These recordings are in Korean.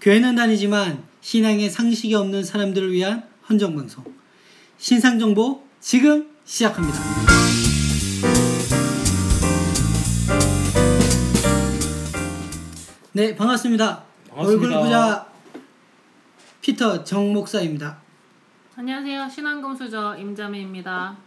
교회는 다니지만 신앙에 상식이 없는 사람들을 위한 헌정 방송 신상 정보 지금 시작합니다. 네 반갑습니다. 반갑습니다. 얼굴 부자 피터 정 목사입니다. 안녕하세요. 신앙금수저 임자매입니다.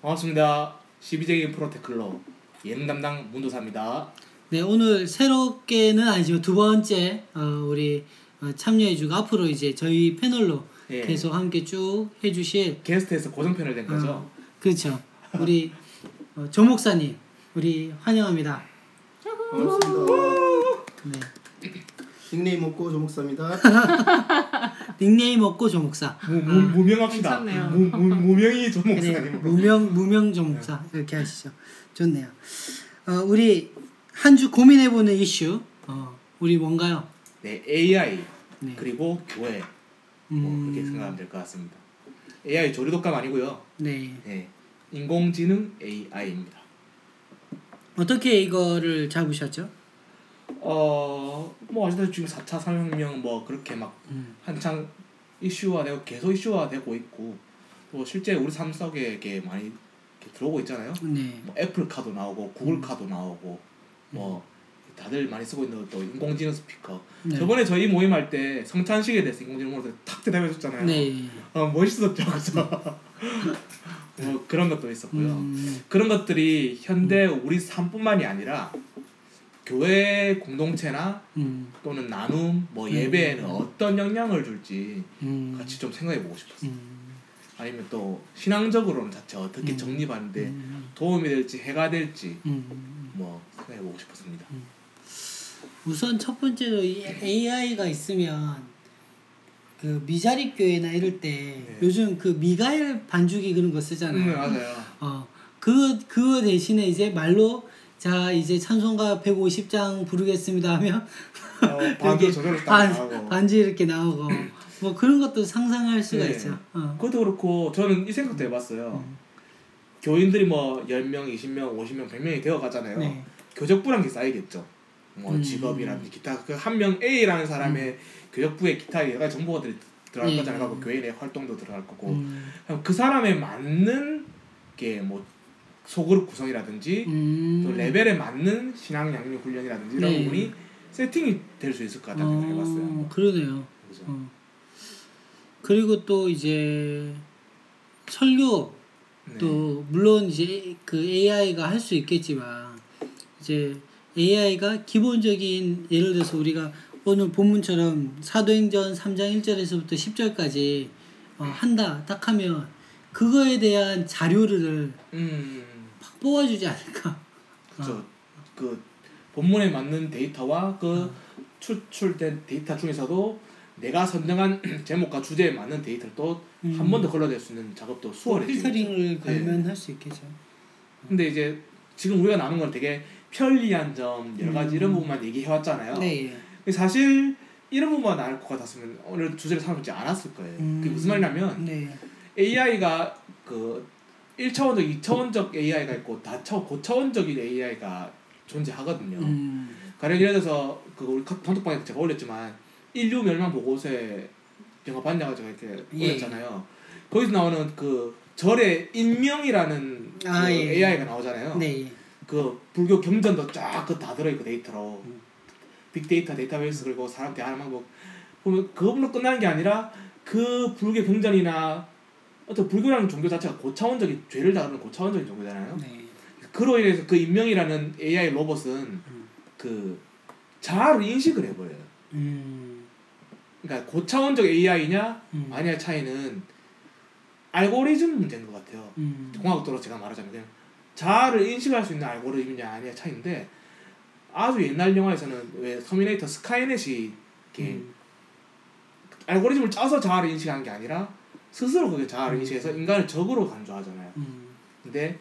반갑습니다. 12제기 프로테클러 예능 담당 문도사입니다. 네 오늘 새롭게는 아니지만 두 번째 어, 우리 어, 참여해주고 앞으로 이제 저희 패널로 예. 계속 함께 쭉 해주실 게스트에서 고정편을 된 거죠. 어, 그렇죠. 우리 어, 조 목사님 우리 환영합니다. 반갑습니다. 네. 닉네임 없고 조 목사입니다. 닉네임 없고 조 목사. 무, 무, 무명합시다. 괜찮네요. 무, 무, 무명이 조 그래 목사님. 무명 무명 조 목사 이렇게 하시죠. 좋네요. 어, 우리 한 주 고민해보는 이슈 어, 우리 뭔가요? 네, AI 네. 그리고 교회 뭐 음. 그렇게 생각하면 될 것 같습니다. AI 조리독감 아니고요. 네. 네, 인공지능 AI입니다. 어떻게 이거를 잡으셨죠? 어, 뭐 아시다시피 지금 4차 산업혁명 뭐 그렇게 막 음. 한창 이슈화되고 계속 이슈화되고 있고 또 실제 우리 삶 속에 이게 많이 이렇게 들어오고 있잖아요. 네. 뭐 애플 카드 나오고 구글 카드 나오고 뭐 다들 많이 쓰고 있는 또 인공지능 스피커. 네. 저번에 저희 모임 할 때 성찬식에 대해서 인공지능으로 탁 대답해줬잖아요. 네. 어 멋있었죠, 그죠? 뭐 그런 것도 있었고요. 음. 그런 것들이 현대 우리 삶뿐만이 아니라 교회 공동체나 음. 또는 나눔, 뭐 음. 예배에는 어떤 영향을 줄지 음. 같이 좀 생각해 보고 싶었어요. 음. 아니면 또 신앙적으로는 자체 어떻게 음. 정립하는데 음. 도움이 될지 해가 될지 음. 뭐 생각해 보고 싶었습니다. 우선 첫 번째로 이 AI가 있으면 그 미자립 교회나 이럴 때 네. 요즘 그 미가엘 반주기 그런 거 음, 쓰잖아요. 맞아요. 어, 그 그거 대신에 이제 말로 자 이제 찬송가 150장 부르겠습니다 하면 어, 조절을 딱 반. 반지 이렇게 나오고 뭐 그런 것도 상상할 수가 네. 있죠. 어. 그것도 그렇고 저는 이 생각도 해봤어요. 음. 교인들이 뭐 10명, 20명, 50명, 100명이 되어 가잖아요. 네. 교적 불안이 쌓이겠죠. 뭐 음. 직업이라든지 기타 그 한 명 A라는 사람의 교적부에 기타 여러 가지 정보들이 들어갈 예. 거잖아요. 그 교인의 활동도 들어갈 거고 음. 그럼 그 사람에 맞는 게 뭐 소그룹 구성이라든지 음. 또 레벨에 맞는 신앙 양육 훈련이라든지 이런 네. 부분이 세팅이 될 수 있을 것 같다는 생각을 해봤어요. 어, 그러네요. 그죠? 어. 그리고 또 이제 설교 네. 또 물론 이제 그 AI가 할 수 있겠지만 이제 AI가 기본적인 예를 들어서 우리가 오늘 본문처럼 사도행전 3장 1절에서부터 10절까지 어, 한다 딱 하면 그거에 대한 자료를 음, 팍 뽑아주지 않을까. 그죠. 어. 그 본문에 맞는 데이터와 그 추출된 데이터 중에서도 내가 선정한 제목과 주제에 맞는 데이터를 또한 음. 번더 걸러낼 수 있는 작업도 수월해지고 필터링을 네. 걸면 할수 있겠죠. 근데 이제 지금 우리가 나눈 건 되게 편리한 점 여러 가지 음. 이런 부분만 얘기해 왔잖아요. 네. 근데 사실 이런 부분만 나올 것 같았으면 오늘 주제를 삼지 않았을 거예요. 음. 그게 무슨 말이냐면 네. AI가 그 1차원적, 2차원적 AI가 있고 다차 고차원적인 AI가 존재하거든요. 음. 가령 예를 들어서 그 우리 카- 단톡방에 제가 올렸지만 인류 멸망 보고서에 영화 봤냐 가지고 이렇게 예. 올렸잖아요. 거기서 나오는 그 절의 인명이라는 아, 그 예. AI가 나오잖아요. 네. 그 불교 경전도 쫙 그 다 들어있고 데이터로 음. 빅데이터 데이터베이스 그리고 사람 대하는 방법 보면 그것만 끝나는 게 아니라 그 불교 경전이나 어떤 불교라는 종교 자체가 고차원적인 죄를 다루는 고차원적인 종교잖아요. 네. 그로 인해서 그 인명이라는 AI 로봇은 그 자아를 인식을 해버려요. 음. 그러니까 고차원적 AI냐 음. 아니냐 차이는 알고리즘 문제인 것 같아요. 음. 공학적으로 제가 말하자면 그냥 자아를 인식할 수 있는 알고리즘이냐 아니냐 차이인데 아주 옛날 영화에서는 왜 터미네이터 스카이넷이 이렇게 음. 알고리즘을 짜서 자아를 인식하는 게 아니라 스스로 그게 자아를 음. 인식해서 인간을 적으로 간주하잖아요. 음. 근데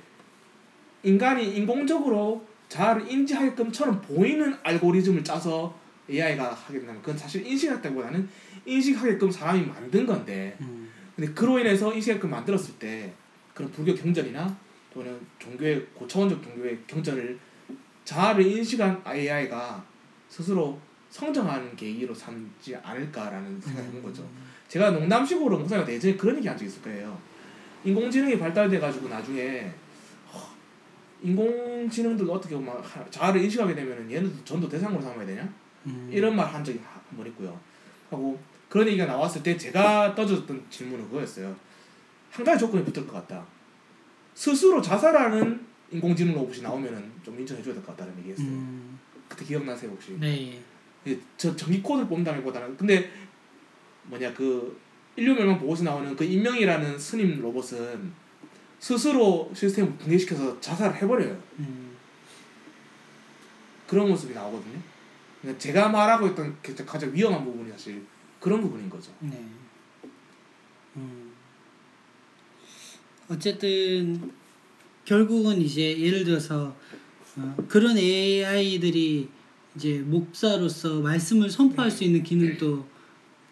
인간이 인공적으로 자아를 인지하게끔처럼 보이는 알고리즘을 짜서 AI가 하게 된다면 그건 사실 인식했다기보다는 인식하게끔 사람이 만든 건데 음. 근데 그로 인해서 인식하게끔 만들었을 때 그런 불교 경전이나 또는 종교의 고차원적 종교의 경전을 자아를 인식한 AI가 스스로 성장하는 계기로 삼지 않을까라는 생각을 해본 거죠. 제가 농담식으로 목사님 예전에 그런 얘기 한 적 있을 거예요. 인공지능이 발달돼 가지고 나중에 허, 인공지능들도 어떻게 하- 자아를 인식하게 되면은 얘네도 전도 대상으로 삼아야 되냐? 음. 이런 말 한 적이 한 번 있고요. 하고 그런 얘기가 나왔을 때 제가 떠줬던 질문은 그거였어요. 한 가지 조건이 붙을 것 같다. 스스로 자살하는 인공지능 로봇이 나오면은 좀 인정해줘야 될 것 같다는 얘기했어요. 음. 그때 기억나세요 혹시? 네. 예, 저 전기 코드를 뽑는다기보다는 근데 뭐냐 그 인류 멸망 보고서 나오는 그 인명이라는 스님 로봇은 스스로 시스템을 붕괴시켜서 자살을 해버려요. 음. 그런 모습이 나오거든요. 그러니까 제가 말하고 있던 그 가장 위험한 부분이 사실 그런 부분인 거죠. 네. 음. 어쨌든 결국은 이제 예를 들어서 어, 그런 AI들이 이제 목사로서 말씀을 선포할 수 있는 기능도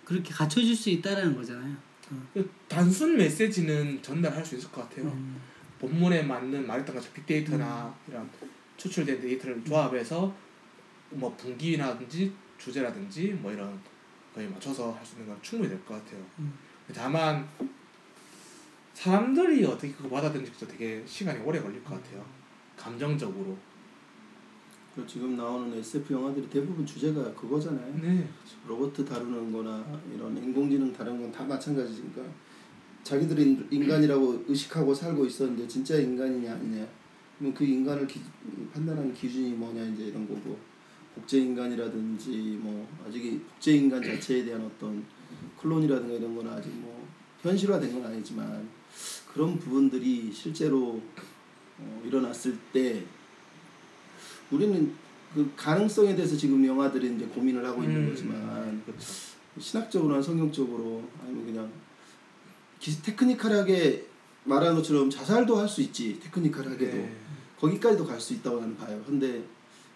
그렇게 갖춰줄 수 있다라는 거잖아요. 어. 그 단순 메시지는 전달할 수 있을 것 같아요. 음. 본문에 맞는 말했던 것처럼 빅데이터나 이런 추출된 데이터를 조합해서 뭐 분기라든지 주제라든지 뭐 이런 거에 맞춰서 할 수 있는 건 충분히 될 것 같아요. 음. 다만 사람들이 어떻게 그거 받아들인지도 되게 시간이 오래 걸릴 것 같아요. 감정적으로. 그리고 지금 나오는 SF 영화들이 대부분 주제가 그거잖아요. 네. 로봇 다루는 거나 이런 인공지능 다루는 건 다 마찬가지니까 자기들이 인- 인간이라고 의식하고 살고 있었는데 진짜 인간이냐 아니냐 그러면 그 인간을 기, 판단하는 기준이 뭐냐 이제 이런 거고 복제 인간이라든지 뭐 아직 이 복제 인간 자체에 대한 어떤 클론이라든가 이런 거는 아직 뭐 현실화된 건 아니지만 그런 부분들이 실제로 어, 일어났을 때 우리는 그 가능성에 대해서 지금 영화들이 이제 고민을 하고 있는 음, 거지만 그렇죠. 신학적으로나 성경적으로 아니면 그냥 기, 테크니컬하게 말하는 것처럼 자살도 할 수 있지 테크니컬하게도 네. 거기까지도 갈 수 있다고 나는 봐요. 근데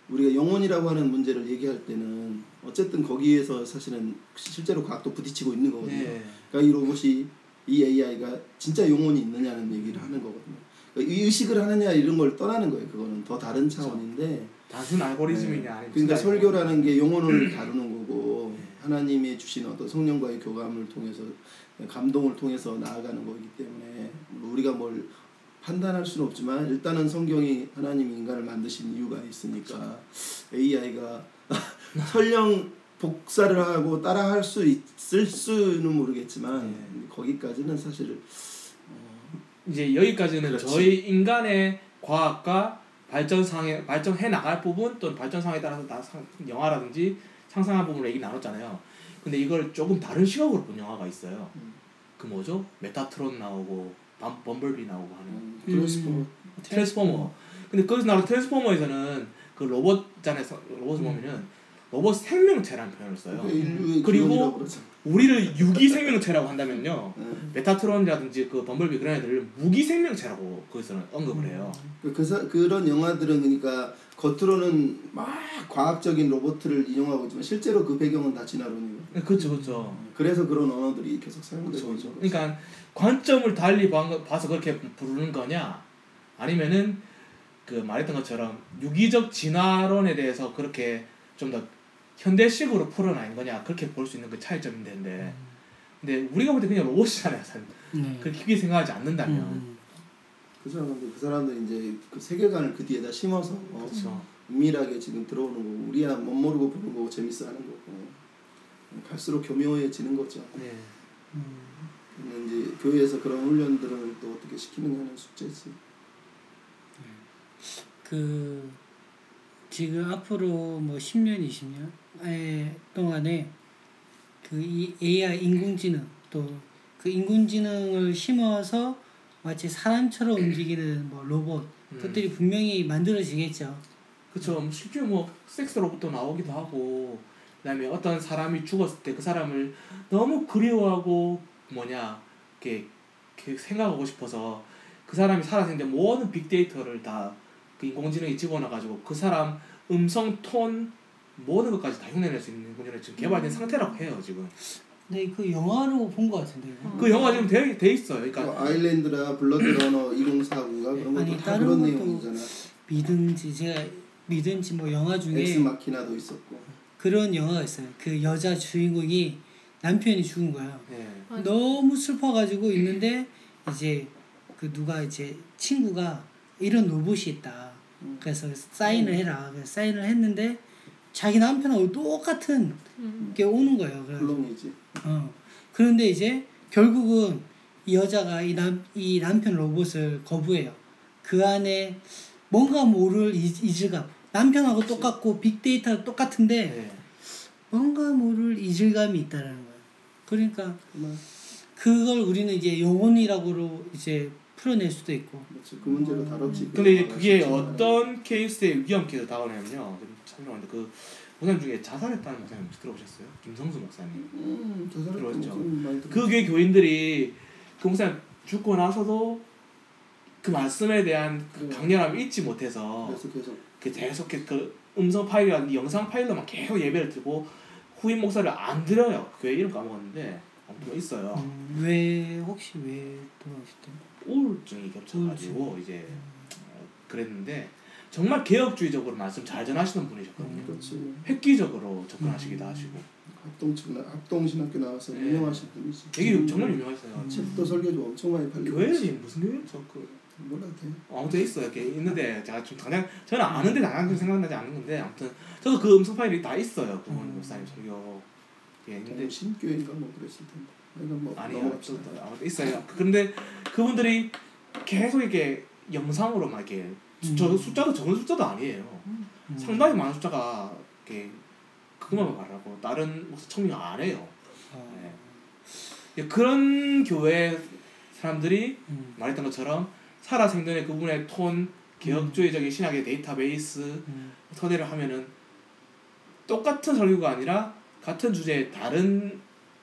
우리가 영혼이라고 하는 문제를 얘기할 때는 어쨌든 거기에서 사실은 실제로 과학도 부딪히고 있는 거거든요. 네. 그러니까 이 로봇이 이 AI가 진짜 영혼이 있느냐는 얘기를 하는 거거든요. 그러니까 이 의식을 하느냐 이런 걸 떠나는 거예요. 그거는 더 다른 차원인데 단순 알고리즘이냐 네. 그러니까 설교라는 게 영혼을 다루는 거고 네. 하나님이 주신 어떤 성령과의 교감을 통해서 감동을 통해서 나아가는 거기 때문에 우리가 뭘 판단할 수는 없지만 일단은 성경이 하나님이 인간을 만드신 이유가 있으니까 AI가 설령 복사를 하고 따라할 수 있을 수는 모르겠지만 네. 거기까지는 사실 어, 이제 여기까지는 그렇지. 저희 인간의 과학과 발전상에 발전해 나갈 부분 또는 발전상에 따라서 나, 상, 영화라든지 상상한 부분을 얘기 나눴잖아요. 근데 이걸 조금 다른 시각으로 본 영화가 있어요. 음. 그 뭐죠? 메가트론 나오고 범, 범블비 나오고 하는 음, 수 음. 트랜스포머. 근데 거기서 나오는 트랜스포머에서는 그 로봇잖아요. 로봇을 보면은 로봇 생명체라는 표현을 써요. 그게 인류의 그리고. 우리를 유기 생명체라고 한다면요. 네. 메가트론이라든지 그 범블비 그런 애들을 무기 생명체라고 거기서는 언급을 해요. 그, 그 사, 그런 영화들은 그러니까 겉으로는 막 과학적인 로봇을 인용하고 있지만 실제로 그 배경은 다 진화론이에요. 네, 그렇죠, 그렇죠. 그래서 그런 언어들이 계속 사용되고 그렇죠, 그렇죠. 그러니까 관점을 달리 봐- 봐서 그렇게 부르는 거냐, 아니면은 그 말했던 것처럼 유기적 진화론에 대해서 그렇게 좀더 현대식으로 풀어낸 거냐 그렇게 볼 수 있는 그 차이점인 텐데, 근데 우리가 볼 때 그냥 로봇이잖아요. 사실. 네. 그렇게 깊게 생각하지 않는다면, 음. 그 사람들 그 사람들 이제 그 세계관을 그 뒤에다 심어서 어, 그렇죠. 은밀하게 지금 들어오는 거고 우리야 못 모르고 보는 거고 재밌어하는 거고 갈수록 교묘해지는 거죠. 네. 음. 근데 이제 교회에서 그런 훈련들을 또 어떻게 시키느냐는 숙제지. 그 지금 앞으로 뭐 10년, 20년 동안에 그 이 AI 인공지능 또 그 인공지능을 심어서 마치 사람처럼 움직이는 뭐 로봇 음. 것들이 분명히 만들어지겠죠. 그쵸. 실제 뭐 섹스 로봇도 나오기도 하고 그다음에 어떤 사람이 죽었을 때 그 사람을 너무 그리워하고 뭐냐 이렇게, 이렇게 생각하고 싶어서 그 사람이 살아생전 모든 빅데이터를 다 그 인공지능에 집어넣어 가지고 그 사람 음성 톤 모든 것까지 다 흉내낼 수 있는 인공지능이 지금 개발된 상태라고 해요 지금. 근데 그 영화로 본 것 같은데. 이거. 그 영화 지금 돼, 돼 있어요. 그러니까 뭐 아일랜드나 블레이드 러너 2049가 그런 것도 다 그런 내용이잖아. 믿은지 제가 믿은지 뭐 영화 중에 엑스 마키나도 있었고. 그런 영화가 있어요. 그 여자 주인공이 남편이 죽은 거야. 네. 너무 슬퍼가지고 있는데 이제 그 누가 이제 친구가 이런 로봇이 있다. 음. 그래서 사인을 해라. 그래서 사인을 했는데 자기 남편하고 똑같은 음. 게 오는 거예요. 그래서 물론이지. 어. 그런데 이제 결국은 이 여자가 이 남 이 남편 로봇을 거부해요. 그 안에 뭔가 모를 이- 이질감. 남편하고 똑같고 빅데이터 똑같은데 네. 뭔가 모를 이질감이 있다라는 거예요. 그러니까. 그걸 우리는 이제 영혼이라고 이제 풀어낼 수도 있고. 그렇지. 그 문제로 다뤘지. 근데 이제 그게. 어떤 케이스의 위험 케이스 다가오냐면요. 참고하는데 그 목사님 중에 자살했다는 목사님 혹시 들어보셨어요? 김성수 목사님. 음, 저 사람 들어왔죠. 좀 많이 들어. 그 교회 교인들이 그 목사님 죽고 나서도 그 말씀에 대한 그 네. 강렬함을 잊지 못해서 계속 그 계속 그 음성 파일이랑 이 영상 파일로만 계속 예배를 드리고 후임 목사를 안 드려요. 그 교회 이름 까먹었는데 아무튼 있어요. 음, 왜 혹시 왜 돌아가셨대요? 우울증이 겹쳐가지고 이제 어, 그랬는데 정말 개혁주의적으로 말씀 잘 전하시는 분이셨거든요. 그렇지. 획기적으로 접근하시기도 음. 하시고 합동신 합동신학교 나와서 네. 유명하신 분이지. 되게 정말 유명했어요. 음. 책도 설교도 엄청 많이 팔리고. 교회는 무슨 교회죠? 그 몰라도 돼. 아무튼 있어요. 이렇게 있는데 제가 좀 당장 저는 아는데 당장 생각나지 않는 건데 아무튼 저도 그 음성 파일이 다 있어요. 그분 음. 목사님 설교 예 근데 신교회인가 뭐 그랬을 텐데. 내가 뭐 아니요. 또- 또 있어요. 그런데 그분들이 계속 이렇게 영상으로만 이렇게 수- 저 음. 숫자도 적은 숫자도 아니에요. 음. 상당히 많은 숫자가 이렇게 그것만 말하고 다른 목사 청명 안 해요. 어, 네. 예, 그런 교회 사람들이 음, 말했던 것처럼 살아 생전에 그분의 톤 개혁주의적인 신학의 데이터베이스 음, 토대를 하면은 똑같은 설교가 아니라 같은 주제에 다른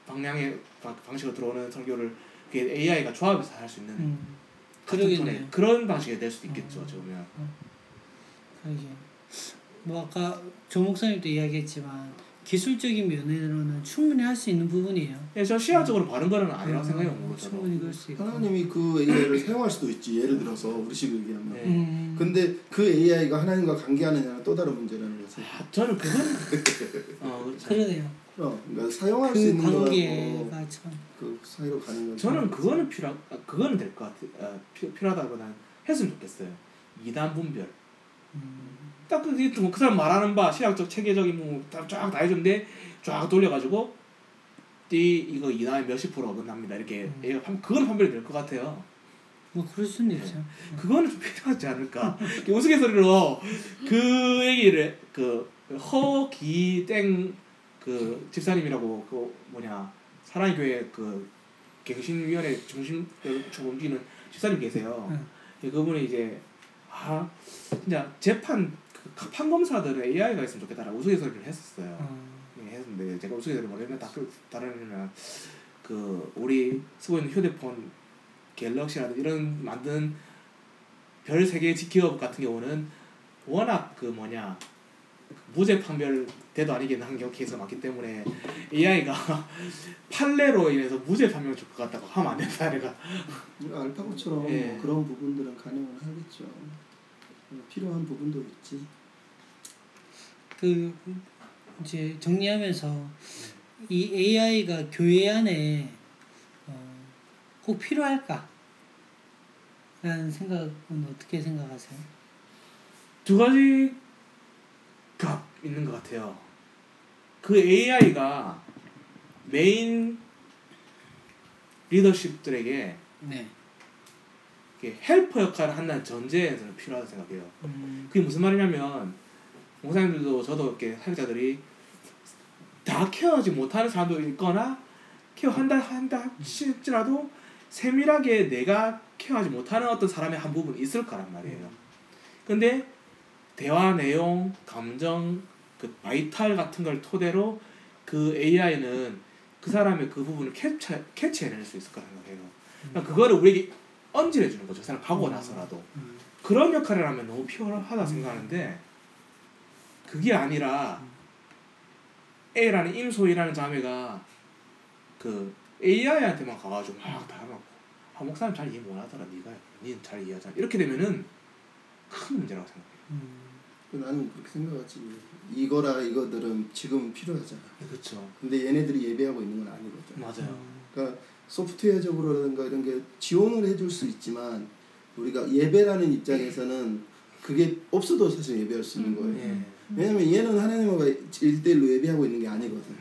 방향의 방- 방식으로 들어오는 설교를 AI가 조합해서 할 수 있는 음. 그러겠네요. 톤의 그런 방식이 될 수도 있겠죠. 보면 그러게. 뭐 아까 조 목사님도 이야기했지만 기술적인 면으로는 충분히 할 수 있는 부분이에요. 예, 저 시야적으로 바른 거는 아니라고 음, 생각해요. 충분히 그럴 수 있고. 하나님이 그 AI를 사용할 수도 있지. 예를 들어서 우리식으로 얘기하면. 네. 음. 근데 그 AI가 하나님과 관계하느냐는 또 다른 문제라는 거지. 아, 저는 그건 어 그렇죠. 그러네요. 어, 그러니까 사용할 수그 있는 거라고 관계가 참. 그 사이로 가는 건 저는 그거는 필요 아, 그거는 될 것 같아. 아, 필, 필요하다보다는 했으면 좋겠어요. 이단 분별. 음. 딱 그게 그 사람 말하는 바 시학적 체계적인 뭐쫙다 해줬는데 쫙 돌려가지고 띠 이거 이단의 몇십 프로 어긋납니다 이렇게 음. 얘가 판 그건 판별이 될 것 같아요. 뭐 그럴 수는 있죠. 그거는 좀 필요하지 않을까. 우스갯소리로 그 얘기를 그 허기땡 그 집사님이라고 그 뭐냐 사랑의 교회 그 갱신위원회 중심 중 움직이는 집사님 계세요. 응. 예, 그분이 이제 아 진짜 재판 그 판검사들은 AI가 있으면 좋겠다라고 우스갯소리를 했었어요. 어. 예, 했는데 제가 우스갯소리 뭐냐면 다 다르면 그 우리 쓰고 있는 휴대폰 갤럭시라든지 이런 만든 별 세계 기업 같은 경우는 워낙 그 뭐냐 무죄 판별 대도 아니게 한 경우 케이스가 많기 때문에 AI가 판례로 인해서 무죄 판명을 줄 것 같다고 하면 안 된다 내가 우리가 알파고처럼 예. 뭐 그런 부분들은 가능은 하겠죠. 필요한 부분도 있지. 그 이제 정리하면서 이 AI가 교회 안에 어, 꼭 필요할까? 라는 생각은 어떻게 생각하세요? 두 가지 가 있는 것 같아요. 그 AI가 메인 리더십들에게 네. 헬퍼 역할을 한다는 전제에서는 필요하다고 생각해요. 음, 그게 무슨 말이냐면 목사님들도 저도 이렇게 사역자들이 다 케어하지 못하는 사람도 있거나 케어한다 한다 할지라도 세밀하게 내가 케어하지 못하는 어떤 사람의 한 부분이 있을 거란 말이에요. 근데 대화 내용, 감정, 그 바이탈 같은 걸 토대로 그 AI는 그 사람의 그 부분을 캡처 캐치해낼 수 있을 거라 생각해요. 그러니까 그거를 우리에게 언질해 주는 거죠. 그 사람 가고 나서라도. 음, 그런 역할을 하면 너무 필요하다 생각하는데 그게 아니라 A라는 임소희라는 자매가 그 AI한테만 가가지고 막 달아놓고 아 목사님 잘 이해 못하더라 네가 니는 잘 이해하잖아 이렇게 되면은 큰 문제라고 생각해요 음, 나는 그렇게 생각하지. 이거라 이거들은 지금 필요하잖아. 그렇죠. 근데 얘네들이 예배하고 있는 건 아니거든. 맞아요. 그러니까 소프트웨어적으로라든가 이런 게 지원을 해줄 수 있지만 우리가 예배라는 입장에서는 그게 없어도 사실 예배할 수 있는 거예요. 예. 왜냐면 얘는 하나님과 일대일로 예배하고 있는 게 아니거든.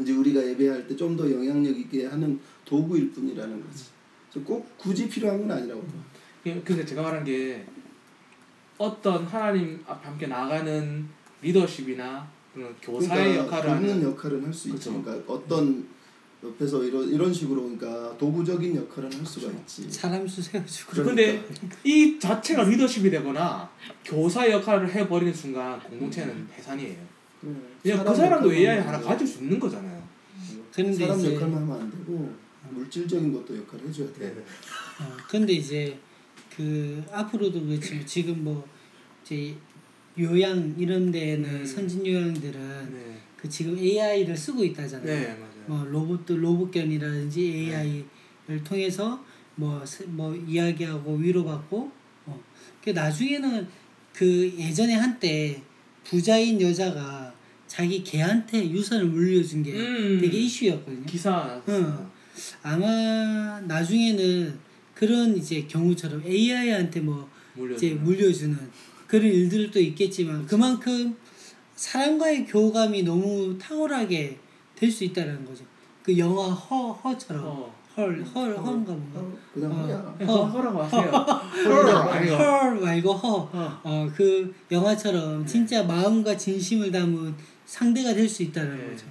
이제 우리가 예배할 때 좀 더 영향력 있게 하는 도구일 뿐이라는 거지. 꼭 굳이 필요한 건 아니라고. 봐. 예, 근데 제가 말한 게 어떤 하나님 앞에 함께 나가는 리더십이나 그런 교사의 역할을 돕는 하는 역할은 할 수 있지. 그렇죠. 그러니까 어떤 옆에서 이런 이런 식으로 그러니까 도구적인 역할은 할 수가 있지. 사람 수 세워주고 그렇죠. 근데 이 자체가 리더십이 되거나 교사 역할을 해버리는 순간 공동체는 해산이에요. 그래. 그냥 그 사람 사람도 AI 하나 안 가질 수 있는 거잖아요. 근데 사람 이제- 역할만 하면 안 되고 물질적인 것도 역할을 해줘야 돼. 어, 근데 이제 그 앞으로도 그렇지만 지금 뭐 이제 요양 이런 데는 음. 선진 요양들은 네, 그 지금 AI를 쓰고 있다잖아요. 네 맞아요. 뭐 로봇들 로봇견이라든지 AI를 통해서 뭐, 스- 뭐 이야기하고 위로받고 어. 그 나중에는 그 예전에 한때 부자인 여자가 자기 개한테 유산을 물려준 게 음. 되게 이슈였거든요. 기사. 응. 아마 나중에는 그런 이제 경우처럼 AI한테 뭐 물려. 이제 물려주는 그런 일들도 있겠지만 그만큼 사람과의 교감이 너무 탁월하게 될 수 있다는 거죠. 그 영화 허 허처럼 어. 헐, 헐, 허인가 뭔가. 어, 그냥 어. 허야. 네, 어. 허라고 하세요. 허. 헐 말고 허. 어. 어, 그 영화처럼 진짜 마음과 진심을 담은 상대가 될 수 있다는 네. 거죠.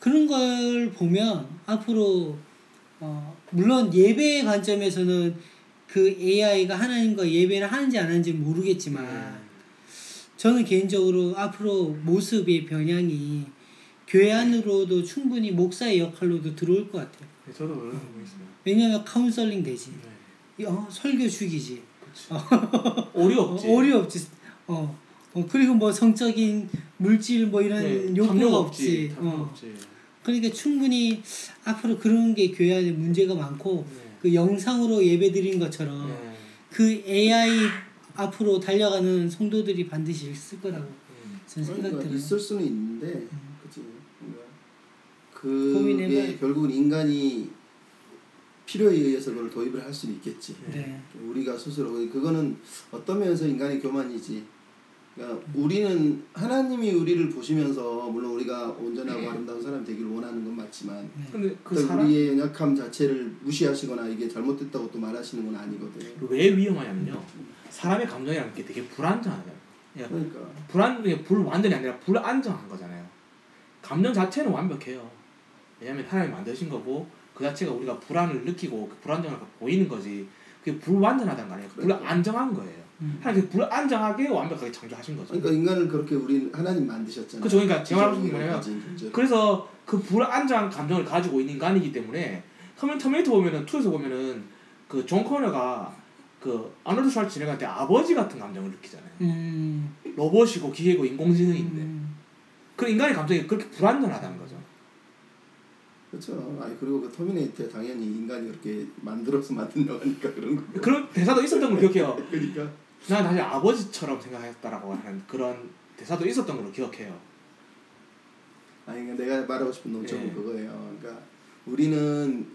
그런 걸 보면 앞으로 어, 물론 예배의 관점에서는 그 AI가 하나님과 예배를 하는지 안 하는지 모르겠지만 네. 저는 개인적으로 앞으로 모습의 변향이 교회 안으로도 충분히 목사의 역할로도 들어올 것 같아요. 네, 저도 그런 거 있어요. 왜냐하면 카운셀링 되지. 네. 어, 설교 죽이지. 오류 없지. 어, 오류 없지. 어. 어, 그리고 뭐 성적인 물질 뭐 이런 네, 욕구가 없지. 탐욕 어. 없지. 그러니까 충분히 앞으로 그런 게 교회 안에 문제가 많고 네. 그 영상으로 예배 드린 것처럼 네. 그 AI 앞으로 달려가는 성도들이 반드시 있을 거라고 음. 저는 생각 그러니까 들어요. 있을 수는 있는데, 그치. 그러니까 고민해봐야- 그게 결국은 인간이 필요에 의해서 그걸 도입을 할 수는 있겠지. 네. 우리가 스스로 그거는 어떤 면에서 인간의 교만이지. 그러니까 우리는 하나님이 우리를 보시면서 물론 우리가 온전하고 아름다운 사람이 되기를 원하는 건 맞지만 근데 그또 사람 우리의 연약함 자체를 무시하시거나 이게 잘못됐다고 또 말하시는 건 아니거든. 왜 위험하냐면요. 사람의 감정이라는 게 되게 불안정하잖아요. 예, 그러니까 불안 이게 불완전이 아니라 불안정한 거잖아요. 감정 자체는 완벽해요. 왜냐하면 하나님 만드신 거고 그 자체가 우리가 불안을 느끼고 그 불안정을 보이는 거지. 그게 불완전하다는 거 아니에요. 그러니까. 불안정한 거예요. 음. 하나님 불안정하게 완벽하게 창조하신 거죠. 그러니까 인간을 그렇게 우리 하나님 만드셨잖아요. 그쵸, 그러니까 제가 말하는 뭐냐면. 그래서 그 불안정한 감정을 가지고 있는 인간이기 때문에 터미, 터미네이터 보면은 2에서 보면은 그 존 코너가 그 아놀드 슈왈츠네거한테 아버지 같은 감정을 느끼잖아요. 음. 로봇이고 기계고 인공지능인데 음. 그 인간의 감정이 그렇게 불안정하다는 거죠. 그렇죠. 아니 그리고 그 터미네이터 당연히 인간이 그렇게 만들어서 만든 영화니까 그런 거. 그런 대사도 있었던 걸 기억해요. 그러니까 난 사실 아버지처럼 생각했다라고 하는 그런 대사도 있었던 걸로 기억해요. 아니 그러니까 내가 말하고 싶은 논점은 예. 그거예요. 그러니까 우리는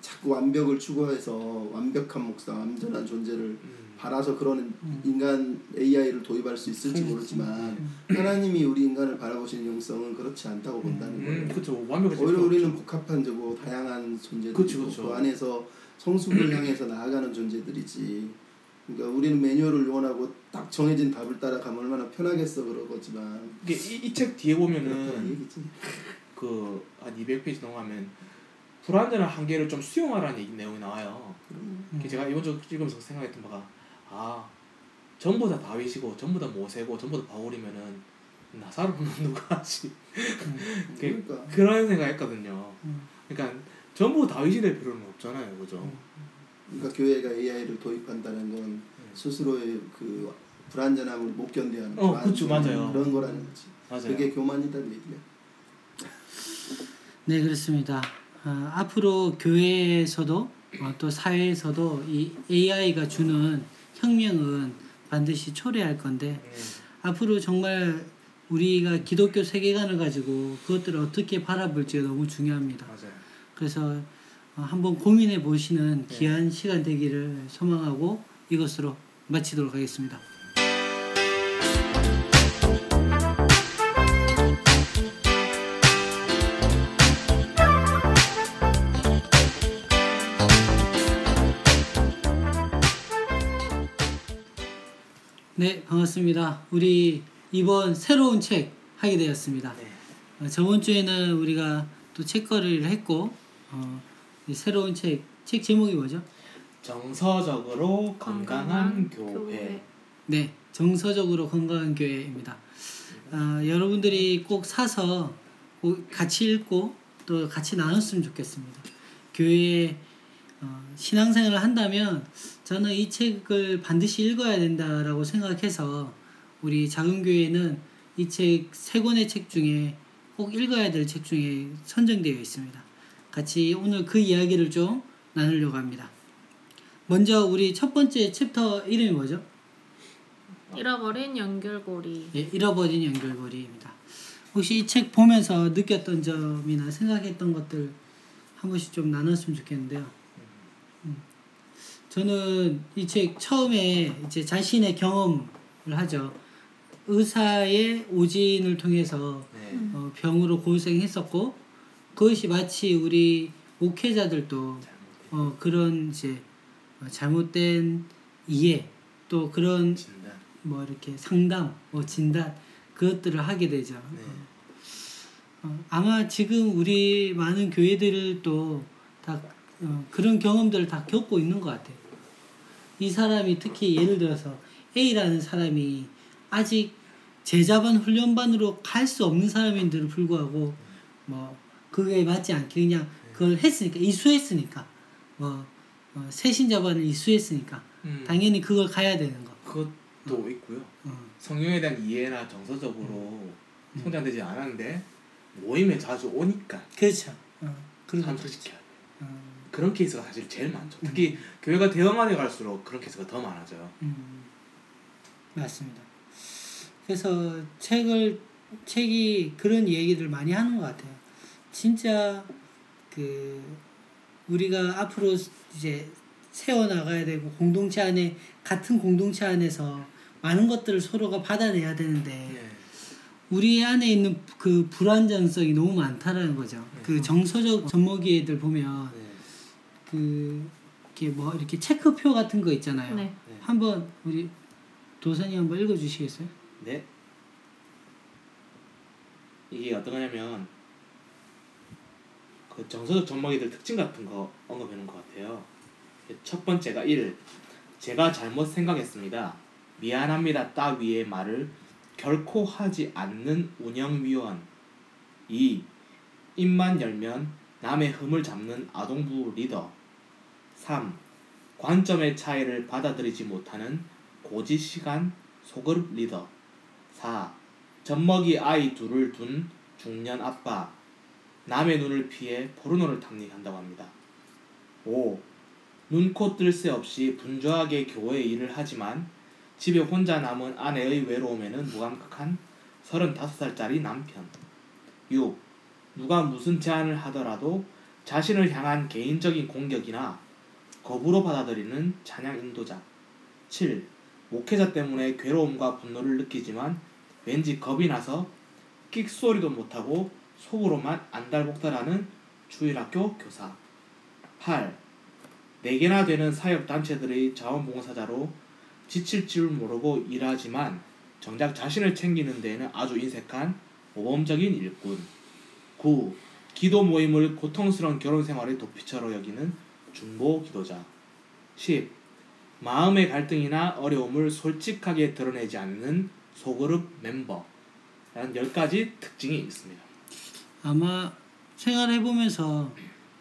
자꾸 완벽을 추구해서 완벽한 목사, 완전한 존재를 음. 바라서 그런 음. 인간 AI를 도입할 수 있을지. 모르지만 음. 하나님이 우리 인간을 바라보시는 영성은 그렇지 않다고 본다는 거예요. 음, 그렇죠. 완벽하지. 오히려 우리는 복합한 저고 다양한 존재들이고. 그 안에서 성숙을 향해서 나아가는 존재들이지. 그러니까 우리는 매뉴얼을 원하고 딱 정해진 답을 따라가면 얼마나 편하겠어 그러거지만 이게 이 책 뒤에 보면은 얘기지. 그한 200페이지 넘어가면 불완전한 한계를 좀 수용하라는 얘기 내용이 나와요. 음. 그 제가 이번 주 읽으면서 생각했던 바가 아 전부 다 다윗이고 전부 다 모세고 전부 다 바울이면은 나사로는 누가 하지? 그- 그러니까 그런 생각했거든요. 음. 그러니까 전부 다윗이 될 필요는 없잖아요, 그죠? 그러니까 교회가 AI를 도입한다는 건 스스로의 그 불안전함을 못 견뎌야 하는 어, 그쵸, 맞아요. 그런 거라는 거지. 맞아요. 그게 교만이다는 얘기야. 네 그렇습니다. 어, 앞으로 교회에서도 어, 또 사회에서도 이 AI가 주는 혁명은 반드시 초래할 건데 네. 앞으로 정말 우리가 기독교 세계관을 가지고 그것들을 어떻게 바라볼지가 너무 중요합니다. 맞아요. 그래서 어, 한번 고민해 보시는 네. 귀한 시간 되기를 소망하고 이것으로 마치도록 하겠습니다. 네, 반갑습니다. 우리 이번 새로운 책 하게 되었습니다. 네. 어, 저번 주에는 우리가 또 책거리를 했고 어, 이 새로운 책, 책 제목이 뭐죠? 정서적으로 건강한 교회. 네, 정서적으로 건강한 교회입니다. 아, 여러분들이 꼭 사서 꼭 같이 읽고 또 같이 나눴으면 좋겠습니다. 교회에 어, 신앙생활을 한다면 저는 이 책을 반드시 읽어야 된다라고 생각해서 우리 작은 교회는 이 책 세 권의 책 중에 꼭 읽어야 될 책 중에 선정되어 있습니다. 같이 오늘 그 이야기를 좀 나누려고 합니다. 먼저 우리 첫 번째 챕터 이름이 뭐죠? 잃어버린 연결고리. 예, 잃어버린 연결고리입니다. 혹시 이 책 보면서 느꼈던 점이나 생각했던 것들 한 번씩 좀 나눴으면 좋겠는데요. 음. 저는 이 책 처음에 이제 자신의 경험을 하죠. 의사의 오진을 통해서 네. 어, 병으로 고생했었고 그것이 마치 우리 목회자들도 어, 그런 이제 어, 잘못된 이해 또 그런 진단. 뭐 이렇게 상담, 뭐 진단 그것들을 하게 되죠. 네. 어, 아마 지금 우리 많은 교회들도 다 어, 그런 경험들을 다 겪고 있는 것 같아요. 이 사람이 특히 예를 들어서 A라는 사람이 아직 제자반 훈련반으로 갈 수 없는 사람인데도 불구하고 뭐 그게 맞지 않게 그냥 그걸 했으니까 이수했으니까 뭐 어, 새신자반을 이수했으니까 음, 당연히 그걸 가야 되는 거. 그것도 있고요. 어. 성경에 대한 이해나 정서적으로 음. 성장되지 않았는데 모임에 자주 오니까 그렇죠. 어, 그리고 참석시켜야 돼. 어, 그런 케이스가 사실 제일 많죠. 특히 교회가 대형화돼 갈수록 그런 케이스가 더 많아져요. 음, 맞습니다. 그래서 책을 책이 그런 얘기를 많이 하는 것 같아요. 진짜 그 우리가 앞으로 이제 세워 나가야 되고 공동체 안에 같은 공동체 안에서 많은 것들을 서로가 받아내야 되는데 네. 우리 안에 있는 그 불안정성이 너무 많다라는 거죠. 그 정서적 젖먹이애들 보면 네. 그 이렇게 뭐 이렇게 체크표 같은 거 있잖아요. 네. 한번 우리 도선이 한번 읽어주시겠어요? 네. 이게 어떤 거냐면 그 정서적 전망이들 특징 같은 거 언급해 놓은 것 같아요. 첫 번째가 1. 제가 잘못 생각했습니다. 미안합니다 따위의 말을 결코 하지 않는 운영위원 2. 입만 열면 남의 흠을 잡는 아동부 리더 3. 관점의 차이를 받아들이지 못하는 고지시간 소그룹 리더 4. 젖먹이 아이 둘을 둔 중년 아빠 남의 눈을 피해 포르노를 탐닉한다고 합니다. 5. 눈코 뜰 새 없이 분주하게 교회 일을 하지만 집에 혼자 남은 아내의 외로움에는 무감각한 35살짜리 남편 6. 누가 무슨 제안을 하더라도 자신을 향한 개인적인 공격이나 거부로 받아들이는 찬양 인도자 7. 목회자 때문에 괴로움과 분노를 느끼지만 왠지 겁이 나서 끽 소리도 못하고 속으로만 안달복달하는 주일학교 교사 8. 4개나 되는 사역단체들의 자원봉사자로 지칠 줄 모르고 일하지만 정작 자신을 챙기는 데에는 아주 인색한 모범적인 일꾼 9. 기도 모임을 고통스러운 결혼 생활의 도피처로 여기는 중보 기도자 10. 마음의 갈등이나 어려움을 솔직하게 드러내지 않는 소그룹 멤버 라는 10가지 특징이 있습니다. 아마 생활해 보면서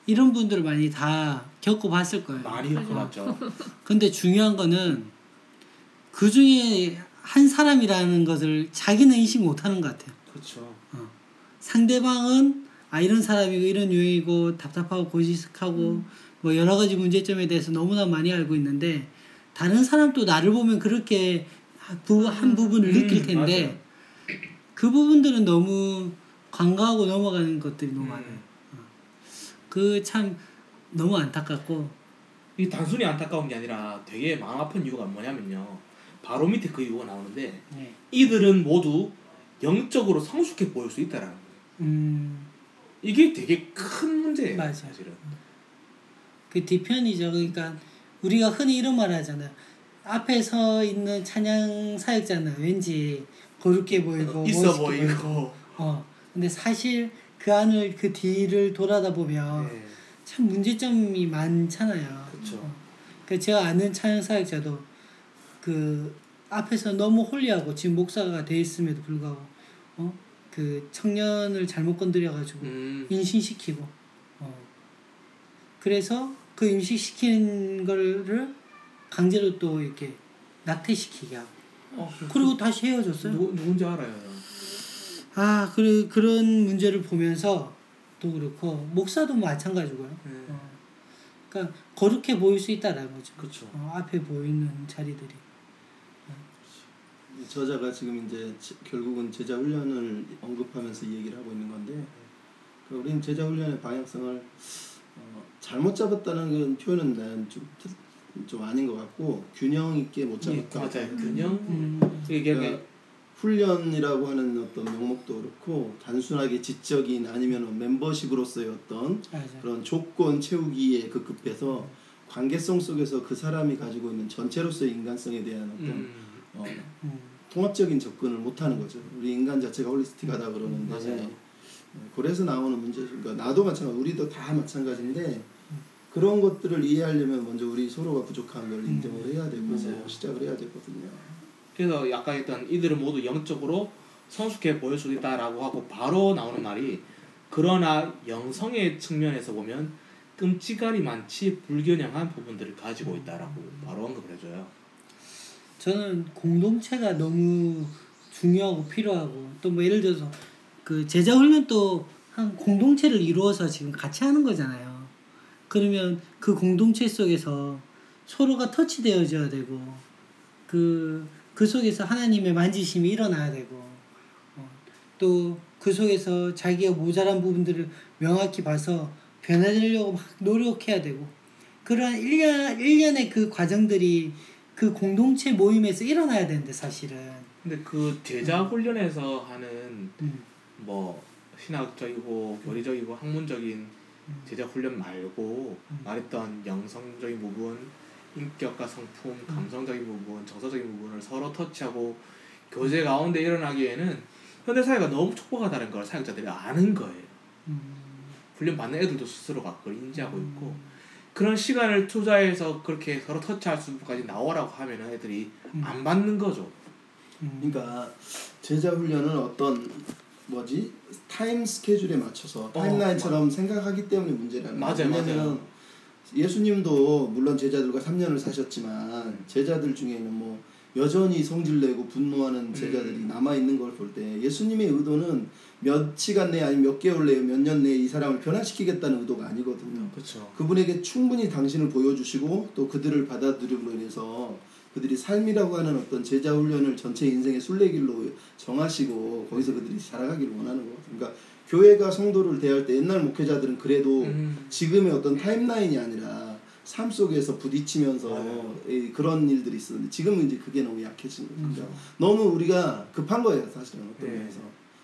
이런 분들을 많이 다 겪어봤을 거예요. 많이 겪어봤죠. 근데 중요한 거는 그 중에 한 사람이라는 것을 자기는 인식 못하는 것 같아요. 그렇죠. 상대방은 아 이런 사람이고 이런 유형이고 답답하고 고지식하고 뭐 여러 가지 문제점에 대해서 너무나 많이 알고 있는데 다른 사람도 나를 보면 그렇게 부, 한 부분을 음, 느낄 텐데 맞아요. 그 부분들은 너무 간과하고 넘어가는 것들이 너무 많아요. 음. 그참 너무 안타깝고 이 단순히 안타까운 게 아니라 되게 마음 아픈 이유가 뭐냐면요. 바로 밑에 그 이유가 나오는데 네. 이들은 모두 영적으로 성숙해 보일 수 있다라는 거예요. 음, 이게 되게 큰 문제예요. 맞아요. 사실은. 그 뒤편이죠. 그러니까 우리가 흔히 이런 말 하잖아요. 앞에 서 있는 찬양 사역자는 왠지 거룩해 보이고 있어 멋있게 보이고. 어. 근데 사실 그 안을 그 뒤를 돌아다 보면 네. 참 문제점이 많잖아요. 그쵸. 어. 그 제가 아는 찬양 사역자도 그 앞에서 너무 홀리하고 지금 목사가 돼 있음에도 불구하고 어? 그 청년을 잘못 건드려 가지고 음. 임신시키고 어. 그래서 그 임신시킨 거를 강제로 또 이렇게 낙태시키게 하고 어, 그리고 다시 헤어졌어요. 누구 누군지 알아요. 아, 그래, 그런 문제를 보면서 또 그렇고 목사도 마찬가지고요. 네. 어. 그러니까 거룩해 보일 수 있다라는 거죠. 그렇죠. 어, 앞에 보이는 자리들이. 저자가 지금 이제 제- 결국은 제자 훈련을 언급하면서 이 얘기를 하고 있는 건데 그 우리는 제자 훈련의 방향성을 어, 잘못 잡았다는 그 표현은 난 좀, 좀 아닌 것 같고 균형 있게 못 예, 잡았다. 맞아요. 균형. 음. 그러니까 훈련이라고 하는 어떤 명목도 그렇고 단순하게 지적인 아니면 멤버십으로서의 어떤 맞아. 그런 조건 채우기에 급급해서 관계성 속에서 그 사람이 가지고 있는 전체로서의 인간성에 대한 어떤 음. 어, 음. 통합적인 접근을 못하는 거죠. 우리 인간 자체가 홀리스틱하다 그러는데 맞아요. 어, 그래서 나오는 문제죠. 그러니까 나도 마찬가지, 우리도 다 마찬가지인데 그런 것들을 이해하려면 먼저 우리 서로가 부족한 걸 인정을 해야 되고. 시작을 해야 되거든요. 그래서 아까 했던 이들은 모두 영적으로 성숙해 보일 수 있다라고 하고 바로 나오는 말이 그러나 영성의 측면에서 보면 끔찍하리 많지 불균형한 부분들을 가지고 있다라고 바로 언급을 해줘요. 저는 공동체가 너무 중요하고 필요하고 또 뭐 예를 들어서 그 제자 훈련도 한 공동체를 이루어서 지금 같이 하는 거잖아요. 그러면 그 공동체 속에서 서로가 터치되어져야 되고 그, 그 속에서 하나님의 만지심이 일어나야 되고 어, 또그 속에서 자기가 모자란 부분들을 명확히 봐서 변화되려고 막 노력해야 되고 그러한 일년 일련의 그 과정들이 그 공동체 모임에서 일어나야 되는데 사실은. 근데 그 제자 훈련에서 하는 음, 뭐 신학적이고 교리적이고 학문적인 제자 훈련 말고 말했던 영성적인 부분, 인격과 성품, 감성적인 부분, 정서적인 부분을 서로 터치하고 교제 가운데 일어나기에는 현대 사회가 너무 촉박하다는 걸 사역자들이 아는 거예요. 음, 훈련 받는 애들도 스스로가 그걸 인지하고 있고 그런 시간을 투자해서 그렇게 서로 터치할 수까지 나오라고 하면은 애들이 음. 안 받는 거죠. 음, 그러니까 제자 훈련은 어떤 뭐지 타임 스케줄에 맞춰서 타임라인처럼 생각하기 때문에 문제라는 맞아요, 맞아요. 예수님도 물론 제자들과 3년을 사셨지만 제자들 중에는 뭐 여전히 성질내고 분노하는 제자들이 음. 남아 있는 걸 볼 때 예수님의 의도는 몇 시간 내에 아니면 몇 개월 내에 몇 년 내에 이 사람을 변화시키겠다는 의도가 아니거든요. 그렇죠. 그분에게 충분히 당신을 보여주시고 또 그들을 받아들임으로 인해서 그들이 삶이라고 하는 어떤 제자 훈련을 전체 인생의 순례길로 정하시고 거기서 그들이 자라가기를 원하는 거. 그러니까 교회가 성도를 대할 때 옛날 목회자들은 그래도 음. 지금의 어떤 타임라인이 아니라 삶 속에서 부딪히면서 맞아요. 이- 그런 일들이 있었는데 지금은 이제 그게 너무 약해진 거죠. 음. 그러니까 너무 우리가 급한 거예요, 사실은 어떤 네. 면에서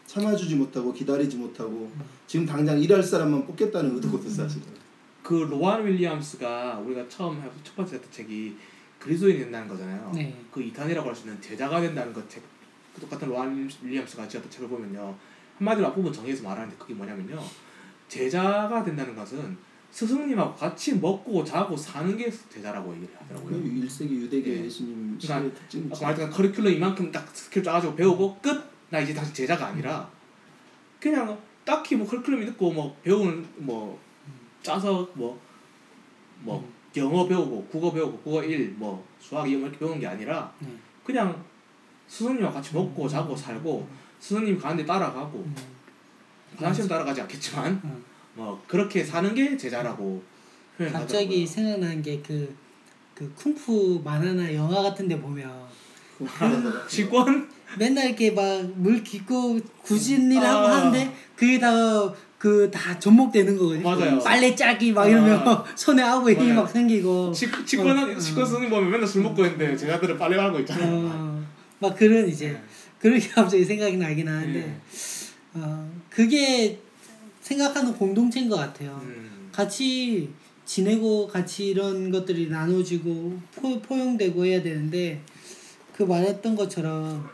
참아주지 못하고 기다리지 못하고 지금 당장 일할 사람만 뽑겠다는 의도거든 사실은. 그 로완 윌리엄스가 우리가 처음 해- 첫 번째 했던 책이 그리스도인이 된다는 거잖아요. 네. 그 이탄이라고 할 수 있는 제자가 된다는 것 책. 그 똑같은 로완 윌리엄스가 지었던 책을 보면요. 한마디로 앞부분 정리해서 말하는데 그게 뭐냐면요. 제자가 된다는 것은 스승님하고 같이 먹고 자고 사는 게 제자라고 얘기를 하더라고요. 1세기 유대계 예. 예수님 그러니까 말했던 커리큘럼 이만큼 딱 스킬 짜가지고 배우고 끝. 나 이제 다시 제자가 아니라 그냥 딱히 뭐 커리큘럼 있고 뭐 배우는 뭐 짜서 뭐뭐 영어 배우고 국어 배우고 국어 1, 뭐 수학 2 이렇게 배우는 게 아니라 네. 그냥 스승님과 같이 먹고 자고 살고 스승님 가는 데 따라가고 음, 화장실 따라가지 않겠지만 음. 뭐 그렇게 사는 게 제자라고. 갑자기 생각나는 게그 그 쿵푸 만화나 영화 같은데 보면. 직권 맨날 이렇게 막 물 깊고 구진이라고 아. 하는데 그게 다 그다 접목되는 거거든요. 맞아요. 빨래 짜기 막 이러면 아. 손에 아구 힘이. 막 생기고. 직 직권은 어. 직권 선생님 보면 맨날 술 먹고 있는데 제자들은 빨래 말고 있잖아요. 어, 막 그런 이제 그렇게 갑자기 생각이 나긴 하는데 네. 어, 그게 생각하는 공동체인 것 같아요. 음. 같이 지내고 같이 이런 것들이 나눠지고 포, 포용되고 해야 되는데 그 말했던 것처럼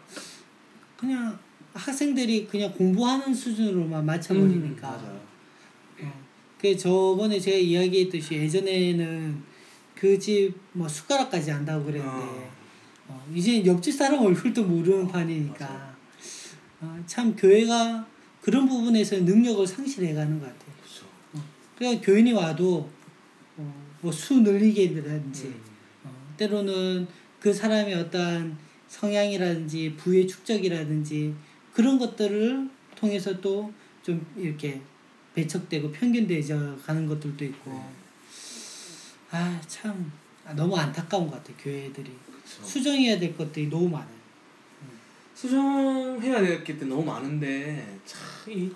그냥 학생들이 그냥 공부하는 수준으로만 맞춰버리니까 음. 어, 그 저번에 제가 이야기했듯이 예전에는 그 집 뭐 숟가락까지 안다고 그랬는데 어. 어, 이제 옆집 사람 얼굴도 모르는 판이니까 어, 참 교회가 그런 부분에서 능력을 상실해가는 것 같아요. 그렇죠. 그냥 교인이 와도 어, 뭐수 늘리기라든지 음. 어, 때로는 그 사람의 어떠한 성향이라든지 부의 축적이라든지 그런 것들을 통해서 또 좀 이렇게 배척되고 편견되져 가는 것들도 있고 아 참 너무 안타까운 것 같아요 교회들이. 수정해야 될 것들이 너무 많아요. 수정해야 될 게 너무 많은데 참이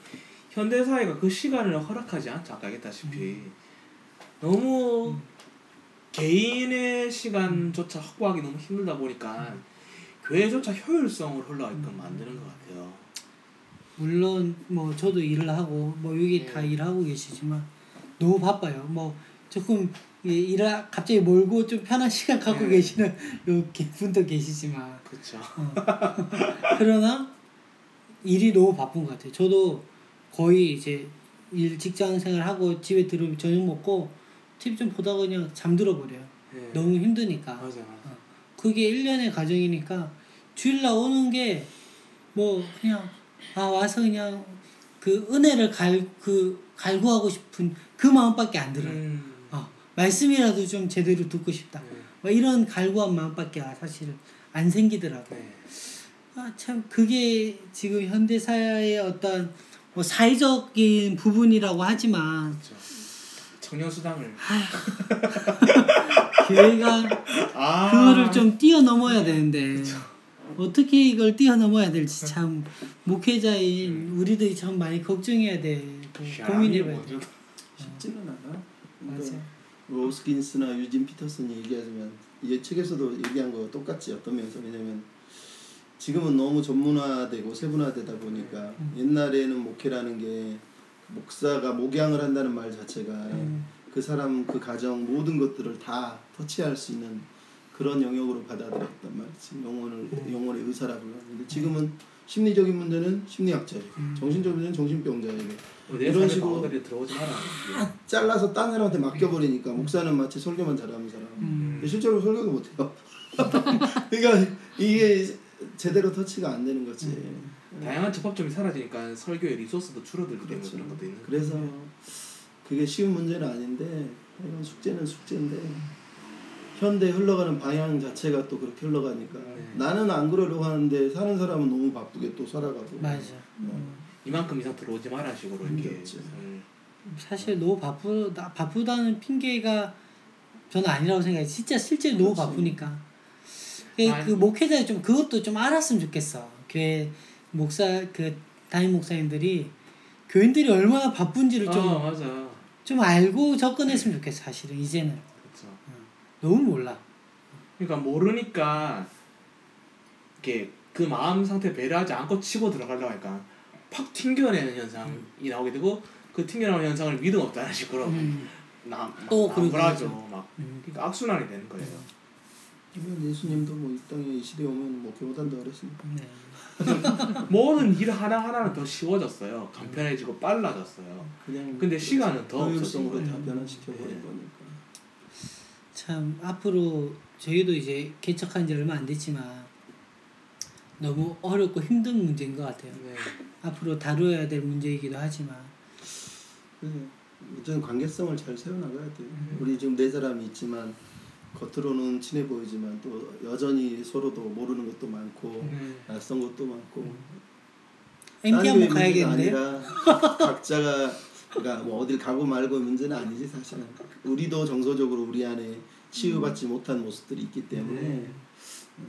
현대 사회가 그 시간을 허락하지 않죠. 아까 얘기했다시피 너무 개인의 시간조차 확보하기 너무 힘들다 보니까 교회조차 효율성을 흘러가게끔 만드는 것 같아요. 물론 뭐 저도 일을 하고 뭐 여기 네. 다 일하고 계시지만 너무 바빠요. 뭐 조금 이 일을 갑자기 몰고 좀 편한 시간 갖고 네. 계시는 이렇게 분도 계시지만 그렇죠. 어. 그러나 일이 너무 바쁜 것 같아요. 저도 거의 이제 일 직장 생활하고 집에 들어오면 저녁 먹고 TV 좀 보다가 그냥 잠들어 버려요. 네. 너무 힘드니까. 맞아. 그게 1년의 과정이니까 주일날 오는 게 뭐 그냥 아 와서 그냥 그 은혜를 갈 그 갈구하고 싶은 그 마음밖에 안 들어요. 음. 어, 말씀이라도 좀 제대로 듣고 싶다. 네. 뭐 이런 갈구한 마음밖에 사실 안 생기더라고요. 네. 아 참 그게 지금 현대 사회의 어떤 뭐 사회적인 부분이라고 하지만 그렇죠. 청년 수당을 교회가 아 그거를 좀 뛰어넘어야 되는데 어떻게 이걸 뛰어넘어야 될지 참 목회자인 우리들이 참 많이 걱정해야 되고 고민해봐야 돼. 쉽지는 않아. 맞아. 로스킨스나 유진 피터슨이 얘기하지만 이 책에서도 얘기한 거 똑같지 어떤 면에서 왜냐면 지금은 너무 전문화되고 세분화되다 보니까 음. 옛날에는 목회라는 게 목사가 목양을 한다는 말 자체가 음. 그 사람 그 가정 모든 것들을 다 터치할 수 있는 그런 영역으로 받아들였단 말이지 영혼을 음. 영혼의 의사라고 하는데 지금은 심리적인 문제는 심리학자에게 음. 정신적인 문제는 정신병자에게 내 이런 식으로 마라. 잘라서 딴 사람한테 맡겨버리니까 목사는 마치 설교만 잘하는 사람 음. 실제로 설교도 못해요 그러니까 이게 제대로 터치가 안 되는 거지 음. 다양한 접합점이 사라지니까 설교의 리소스도 줄어들기 때문에 그렇죠. 그런 것도 있는 그래서 그게 쉬운 문제는 아닌데 이런 숙제는 숙제인데 현대 흘러가는 방향 자체가 또 그렇게 흘러가니까 네. 나는 안 그러려고 하는데 사는 사람은 너무 바쁘게 또 살아가고 맞아. 어. 이만큼 이상 들어오지 마라 식으로 이렇게 그렇지. 음. 사실 너무 바쁘다 바쁘다는 핑계가 저는 아니라고 생각해요. 진짜 실제 너무 그렇지. 바쁘니까. 그, 아니. 그 목회자 좀 그것도 좀 알았으면 좋겠어. 교회 목사 그 담임 목사님들이 교인들이 얼마나 바쁜지를 좀좀어 맞아. 알고 접근했으면 좋겠어. 사실은 이제는 그렇죠. 너무 몰라. 그러니까 모르니까 이렇게 그 마음 상태 배려하지 않고 치고 들어가려고 하니까 팍 튕겨내는 현상이 나오게 되고 그 튕겨나오는 현상을 믿음 없다는 식으로 음. 나, 또막 그러고 나무라죠 그러죠. 막 음. 그러니까 악순환이 되는 거예요. 그러면 예수님도 뭐 이 땅에 이 시대에 오면 뭐 교단도 어렸습니다 네. 모든 일 하나 하나는 더 쉬워졌어요. 간편해지고 빨라졌어요. 그냥 근데 시간은 더다 거예요. 변화시켜 버린 네. 거니까 참 앞으로 저희도 이제 개척한 지 얼마 안 됐지만 너무 어렵고 힘든 문제인 것 같아요. 네. 앞으로 다루어야 될 문제이기도 하지만 네. 어쨌든 관계성을 잘 세워나가야 돼요. 음. 우리 지금 네 사람이 있지만 겉으로는 친해 보이지만 또 여전히 서로도 모르는 것도 많고 네. 낯선 것도 많고 MT 딴 한번 교회 문제가 가야겠는데. 아니라 각자가 그러니까 뭐 어딜 가고 말고 문제는 아니지 사실은 우리도 정서적으로 우리 안에 치유받지 못한 모습들이 있기 때문에 네.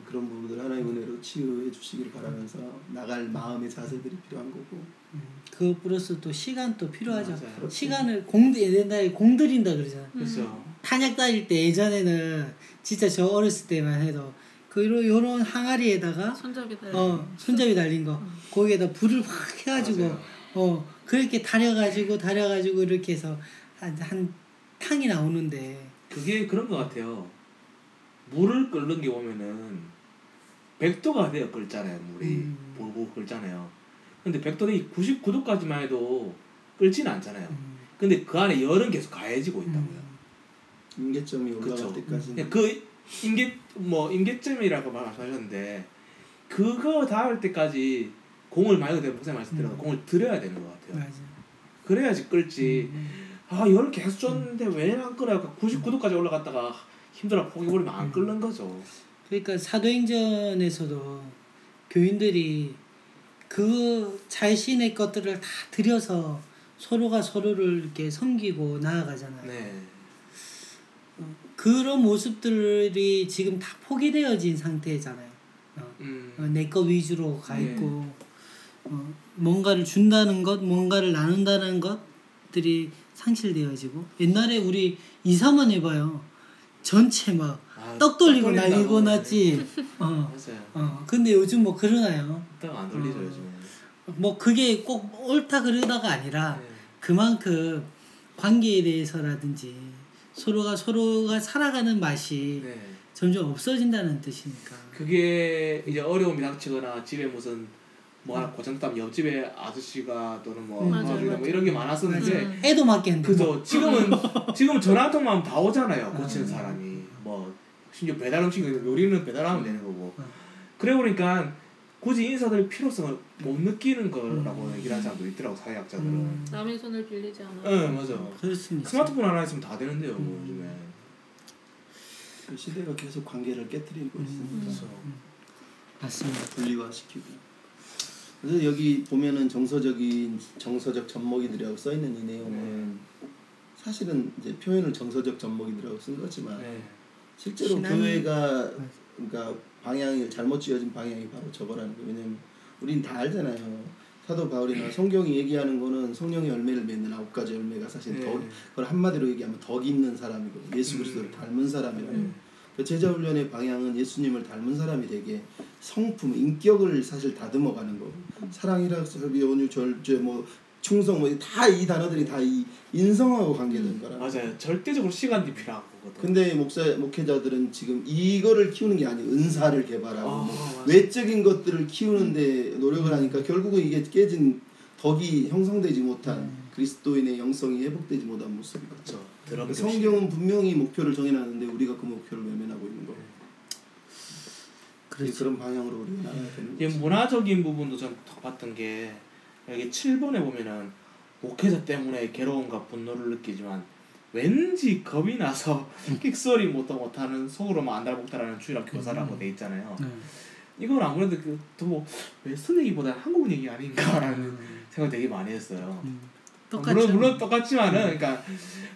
그런 부분들 하나의 은혜로 치유해 주시기를 바라면서 나갈 마음의 자세들이 필요한 거고 음, 그거 플러스 또 시간도 필요하죠. 맞아요. 시간을 공 옛날에 공들인다 그러잖아. 그렇죠. 탄약 따질 때 예전에는 진짜 저 어렸을 때만 해도 그 요런, 요런 항아리에다가 손잡이 달. 어 손잡이 달린 거 거기에다 불을 확 해가지고 맞아요. 어 그렇게 달여가지고 달여가지고 이렇게 해서 한, 한 탕이 나오는데 그게 그런 것 같아요. 물을 끓는 게 보면은 100도가 돼요 끓잖아요 물이 음. 보고 끓잖아요. 근데 100도에 99도까지만 해도 끓지는 않잖아요. 음, 근데 그 안에 열은 계속 가해지고 있다고요. 임계점이 올라갈 그쵸. 때까지 그냥 그 임계 뭐 임계점이라고 말하셨는데 그거 닿을 때까지 공을 말 그대로 목사님 말씀대로 음. 공을 들여야 되는 것 같아요. 맞아. 그래야지 끓지. 음, 아 열을 계속 줬는데 왜 안 끓어요? 99도까지 올라갔다가 힘들어 포기버리면 안 음. 끓는 거죠. 그러니까 사도행전에서도 교인들이 그 자신의 것들을 다 들여서 서로가 서로를 이렇게 섬기고 나아가잖아요. 네. 그런 모습들이 지금 다 포기되어진 상태잖아요. 어, 음. 내거 위주로 가 네. 있고 어, 뭔가를 준다는 것, 뭔가를 나눈다는 것들이 상실되어지고 옛날에 우리 이사만 해봐요. 전체 막떡 아, 돌리고. 날리고 났지. 어, 맞아요. 어. 근데 요즘 뭐 그러나요? 떡안 돌리죠 어. 요즘에. 뭐 그게 꼭 옳다 그러다가 아니라 네. 그만큼 관계에 대해서라든지 서로가 서로가 살아가는 맛이 네. 점점 없어진다는 뜻이니까. 그게 이제 어려움이 닥치거나 집에 무슨 뭐 하나 고장났다면 옆집에 아저씨가 또는 뭐 음. 맞아요, 도와주다 뭐 맞아요. 이런 게 많았었는데 음. 애도 맞게 했는데. 그죠 지금은 지금 전화 한 통만 다 오잖아요 고치는 음. 사람이 뭐 심지어 배달 음식 요리는 배달하면 되는 거고 음. 그래 보니까 굳이 인사드릴 필요성을 못 느끼는 거라고 음. 얘기를 하는 사람도 있더라고 사회학자들은 음. 남의 손을 빌리지 않아. 응 맞아. 스마트폰 하나 있으면 다 되는데요 뭐 음. 요즘에 그 시대가 계속 관계를 깨뜨리고 음. 있으니까 맞습니다. 분리화시키고 그래서 여기 보면은 정서적인 정서적 젖먹이들이라고 써 있는 이 내용은 사실은 이제 표현을 정서적 젖먹이들이라고 쓴 거지만 네. 실제로 신앙이- 교회가 그러니까 방향이 잘못 지어진 방향이 바로 저거라는 거예요. 왜냐면 우린 다 알잖아요. 사도 바울이나 성경이 얘기하는 거는 성령의 열매를 맺는 아홉 가지 열매가 사실 네. 덕 그걸 한마디로 얘기하면 덕이 있는 사람이고 예수 그리스도를 음. 닮은 사람이라고. 네. 그 제자 훈련의 방향은 예수님을 닮은 사람이 되게 성품, 인격을 사실 다듬어가는 거. 사랑이라 설비, 온유, 절제, 뭐 충성, 뭐 다 이 단어들이 다 이 인성하고 관계된 거라. 맞아요 절대적으로 시간이 필요한 거거든 근데 목사 목회자들은 지금 이거를 키우는 게 아니고 은사를 개발하고 아, 뭐. 외적인 것들을 키우는데 노력을 하니까 결국은 이게 깨진 덕이 형성되지 못한 음. 그리스도인의 영성이 회복되지 못한 모습이죠. 그렇죠 드럼 성경은 분명히 목표를 정해놨는데 우리가 그 목표를 외면하고 있는 거예요. 그렇죠. 그런 방향으로 우리가 나가야 되는 거죠. 문화적인 부분도 전 봤던 게 여기 7번에 보면은 목회자 때문에 괴로움과 분노를 느끼지만 왠지 겁이 나서 킥소리 못 못하는 속으로만 안달복달하는 주일학 교사라고 돼 있잖아요. 네. 이건 아무래도 그또 웨스턴 얘기보다 한국 얘기 아닌가라는 음, 생각 되게 많이 했어요. 음. 똑같죠. 물론 물론 똑같지만은 그러니까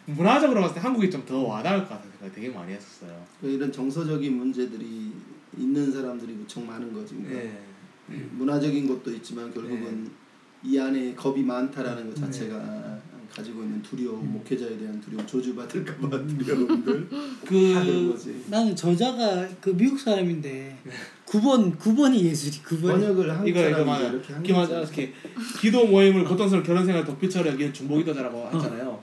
문화적으로 봤을 때 한국이 좀 더 와닿을 것 같아서 생각 되게 많이 했었어요. 이런 정서적인 문제들이 있는 사람들이 무척 많은 거지. 그러니까 네. 문화적인 것도 있지만 결국은 이 안에 겁이 많다라는 것 자체가 가지고 있는 두려움, 목회자에 대한 두려움, 저주받을까봐 두려움들 다 그런 그. 나는 저자가 그 미국 사람인데 9번 9번이 예술이 9번. 번역을 한국 이거 이거 맞아. 이렇게 한 맞아. 이렇게 기도 모임을 고통스러운 결혼 생활 덕비처럼 여기는 중보기도자라고 하잖아요.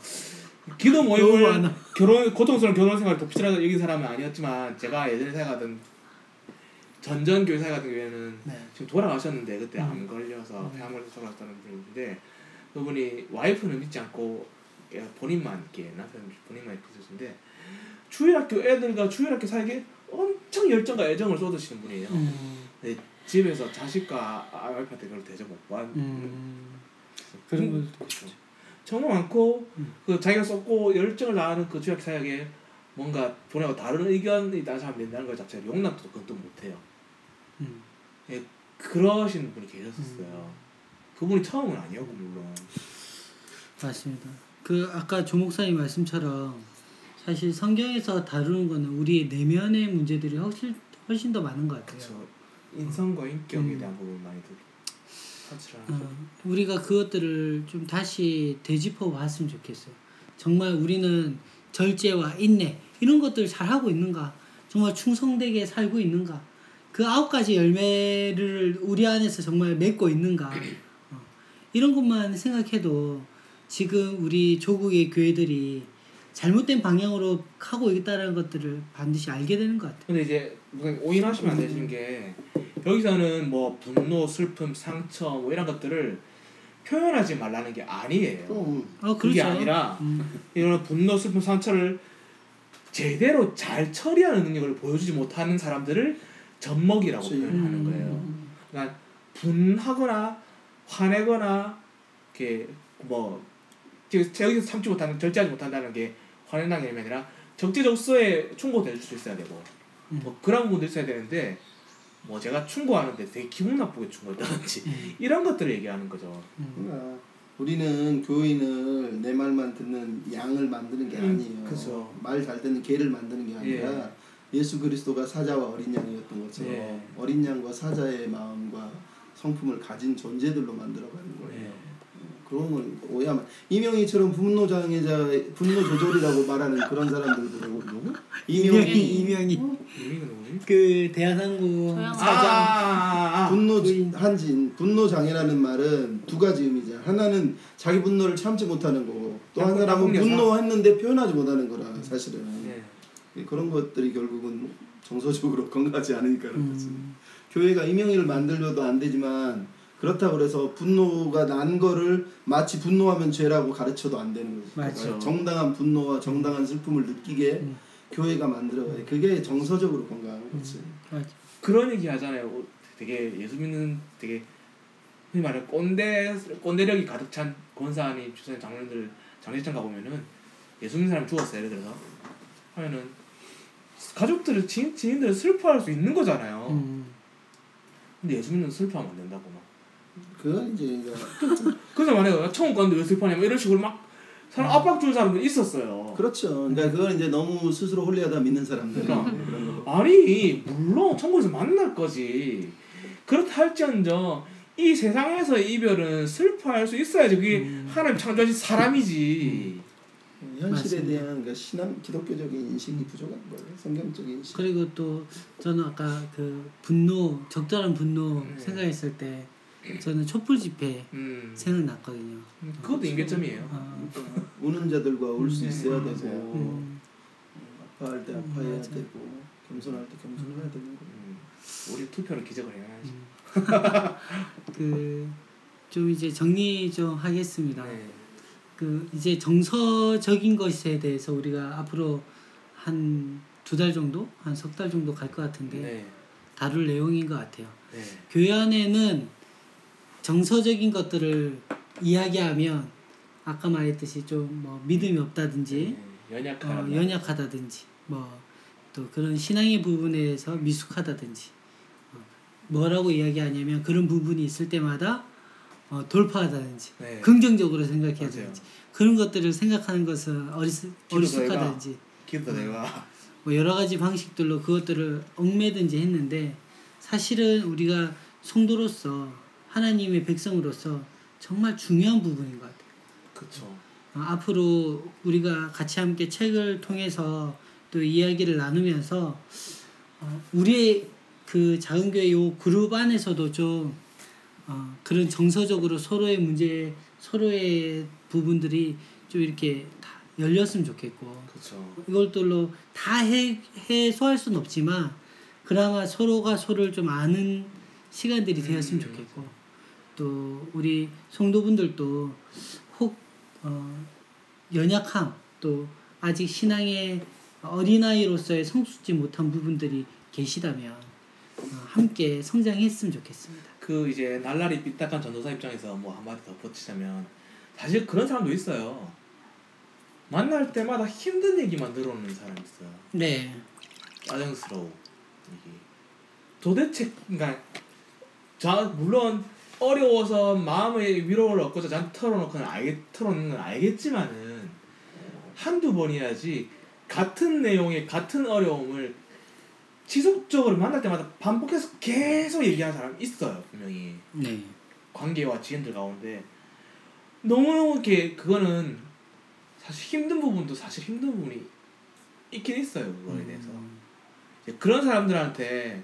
기도 모임을. 결혼 고통스러운 결혼 생활 덕비처럼 여긴 사람은 아니었지만 제가 예전에 생각하던 전전 교사 같은 경우에는 네. 지금 돌아가셨는데 그때 음. 암 걸려서 음. 폐암 걸려서 돌아갔다는 분인데 그분이 와이프는 믿지 않고 본인만 이렇게 남편 본인만 이렇게 있으신데 주일학교 애들과 주일학교 사이에 엄청 열정과 애정을 쏟으시는 분이에요. 음, 네, 집에서 자식과 와이프한테 별로 대접 못 받는 음, 그런 것도 그렇죠. 정말 많고 음. 그 자기가 쏟고 열정을 다하는 그 주약 사역에 뭔가 본하고 다른 의견이 나서 하면 된다는 것 자체를 용납도 또 못해요. 음. 예, 그러신 분이 계셨었어요. 그분이 처음은 아니었고 물론. 맞습니다. 그 아까 조 목사님 말씀처럼 사실 성경에서 다루는 거는 우리의 내면의 문제들이 훨씬 훨씬 더 많은 것 같아요. 그렇죠. 인성과 인격에 음. 대한 부분 많이 들 터치를 하죠. 어, 우리가 그것들을 좀 다시 되짚어 봤으면 좋겠어요. 정말 우리는 절제와 인내 이런 것들을 잘 하고 있는가? 정말 충성되게 살고 있는가? 그 아홉 가지 열매를 우리 안에서 정말 맺고 있는가? 어, 이런 것만 생각해도 지금 우리 조국의 교회들이 잘못된 방향으로 가고 있다는 것들을 반드시 알게 되는 것 같아요. 근데 이제 오인하시면 안 되시는 게 여기서는 뭐 분노, 슬픔, 상처 뭐 이런 것들을 표현하지 말라는 게 아니에요. 어, 그게 그렇죠. 아니라 음, 이런 분노, 슬픔, 상처를 제대로 잘 처리하는 능력을 보여주지 못하는 사람들을 젖먹이라고. 표현하는 음. 거예요. 그러니까 분하거나 화내거나 이렇게 뭐 여기서 참지 못하는 절제하지 못한다는 게 화낸다는 게 아니라 적재적소에 충고도 해줄 수 있어야 되고 음. 뭐 그런 부분도 있어야 되는데 뭐 제가 충고하는데 되게 기분 나쁘게 충고했다든지 음, 이런 것들을 얘기하는 거죠. 음. 그러니까 우리는 교인을 내 말만 듣는 양을 만드는 게 음, 아니에요. 그죠. 말잘 듣는 개를 만드는 게 아니라 예 수 그리스도가 사자와 어린 양이었던 것처럼 예. 어린 양과 사자의 마음과 성품을 가진 존재들로 만들어가는 거예요. 네. 그런 걸 오해하면 이명희처럼 분노 장애자, 분노 조절이라고 말하는 그런 사람들 보고 누구? 이명희 이명희 누구지? 그 대한항공 조양- 아, 사장 아, 아, 아. 분노. 한진 분노 장애라는 말은 두 가지 의미죠. 하나는 자기 분노를 참지 못하는 거고 또 나쁜 여자. 분노했는데 표현하지 못하는 거라 사실은 네. 그런 것들이 결국은 정서적으로 건강하지 않으니까 그런 거지. 음, 교회가 이명희를 만들려도 안 되지만 그렇다고 그래서 분노가 난 거를 마치 분노하면 죄라고 가르쳐도 안 되는 거지. 맞죠. 그러니까 정당한 분노와 정당한 슬픔을 느끼게 음. 교회가 만들어야 그게 정서적으로 건강한 거지. 맞아. 그런 얘기 하잖아요. 어, 되게 예수 믿는 되게 흔히 말해 꼰대 꼰대력이 가득 찬 권사님 주선 장로님들 장례식장 가 보면은 예수 믿는 사람 죽었어 예를 들어서 하면은 가족들을 지, 지인들을 슬퍼할 수 있는 거잖아요. 음, 근데 예수 믿는 슬퍼하면 안 된다고 막. 그건 이제 그래서 만약에 처음 갔는데 왜 슬퍼하냐면 이런 식으로 막 사람 압박 줄 사람도 있었어요. 그렇죠. 그러니까 그건 이제 너무 스스로 홀리하다 믿는 사람들 그러니까. 아니 물론 천국에서 만날 거지 그렇다 할지언정 이 세상에서의 이별은 슬퍼할 수 있어야지 그게 음. 하나님 창조하신 사람이지 현실에 맞습니다. 대한 그러니까 신앙 기독교적인 인식이 부족한 거예요. 성경적인 인식. 그리고 또 저는 아까 그 분노 적절한 분노 네. 생각했을 때 저는 촛불 집회 음 생각났거든요. 그것도 인계점이에요 어, 그러니까 우는 자들과 울수 네, 있어야 맞아요. 되고 음, 아파할 때 음, 아파해야 맞아. 되고 겸손할 때 겸손해야 되는 거. 음, 우리 투표로 기적을 해야지 그 좀 이제 정리 좀 하겠습니다. 네. 그 이제 정서적인 것에 대해서 우리가 앞으로 한 두 달 정도, 한 석 달 정도 갈 것 같은데 네. 다룰 내용인 것 같아요. 네. 교회 안에는 정서적인 것들을 이야기하면 아까 말했듯이 좀 뭐 믿음이 없다든지 네. 연약한 어, 연약하다든지 뭐 또 그런 신앙의 부분에서 미숙하다든지 어, 뭐라고 이야기하냐면 그런 부분이 있을 때마다 어, 돌파하다든지 네. 긍정적으로 생각해야. 되는지 그런 것들을 생각하는 것은 어리스, 어리숙하다든지 기도 내가 뭐 여러 가지 방식들로 그것들을 얽매든지 했는데 사실은 우리가 성도로서 하나님의 백성으로서 정말 중요한 부분인 것 같아요. 그쵸 어, 앞으로 우리가 같이 함께 책을 통해서 또 이야기를 나누면서 어, 우리의 그 작은 교회 요 그룹 안에서도 좀 어, 그런 정서적으로 서로의 문제, 서로의 부분들이 좀 이렇게 다 열렸으면 좋겠고 그쵸 이것들로 다 해, 해소할 수는 없지만 그나마 서로가 서로를 좀 아는 시간들이 되었으면 음. 좋겠고 또 우리 성도분들도 혹 어, 연약함 또 아직 신앙의 어린아이로서의 성숙지 못한 부분들이 계시다면 어, 함께 성장했으면 좋겠습니다. 그 이제 날라리 삐딱한 전도사 입장에서 뭐 한마디 더 붙이자면 사실 그런 사람도 있어요. 만날 때마다 힘든 얘기만 들어오는 사람 있어요. 네. 짜증스러워 이게 도대체 그러니까 자 물론 어려워서 마음의 위로를 얻고자 난 털어놓고는 알겠 털어놓는 건 알겠지만은 한두 번이야지 같은 내용의 같은 어려움을 지속적으로 만날 때마다 반복해서 계속 얘기하는 사람 있어요 분명히. 네. 관계와 지인들 가운데. 너무 이렇게 그거는 사실 힘든 부분도 사실 힘든 부분이 있긴 있어요 그거에 대해서. 이제 그런 사람들한테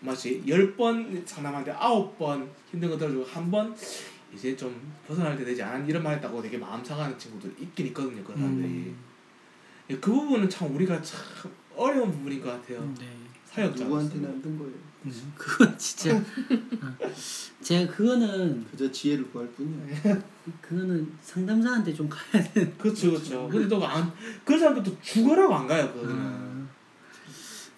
마치 열 번 상담하는데 아홉 번 힘든 거 들어주고 한 번 이제 좀 벗어날 때 되지 않은 이런 말 했다고 되게 마음 상하는 친구들 있긴 있거든요 그런 사람들이. 음. 예, 그 부분은 참 우리가 참 어려운 부분인 것 같아요 네. 사역자 누구한테나 힘든 거예요. 음, 그건 진짜 아, 제가 그거는 그저 지혜를 구할 뿐이야. 그거는 상담사한테 좀 가야 돼. 그렇죠 그렇죠 근데 또안 그런 사람들도 죽어라고 안 가요 그거는 아,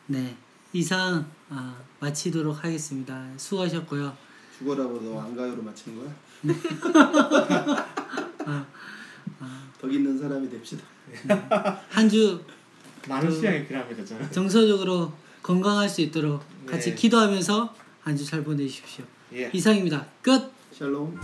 네 이상 아, 마치도록 하겠습니다. 수고하셨고요. 죽어라고도 안 가요로 맞추는 거야? 아, 아, 덕 있는 사람이 됩시다. 한주 많은 그- 시간이 필요합니다 저는 정서적으로 건강할 수 있도록 같이 네. 기도하면서 한 주 잘 보내십시오. 예. 이상입니다. 끝. 샬롬.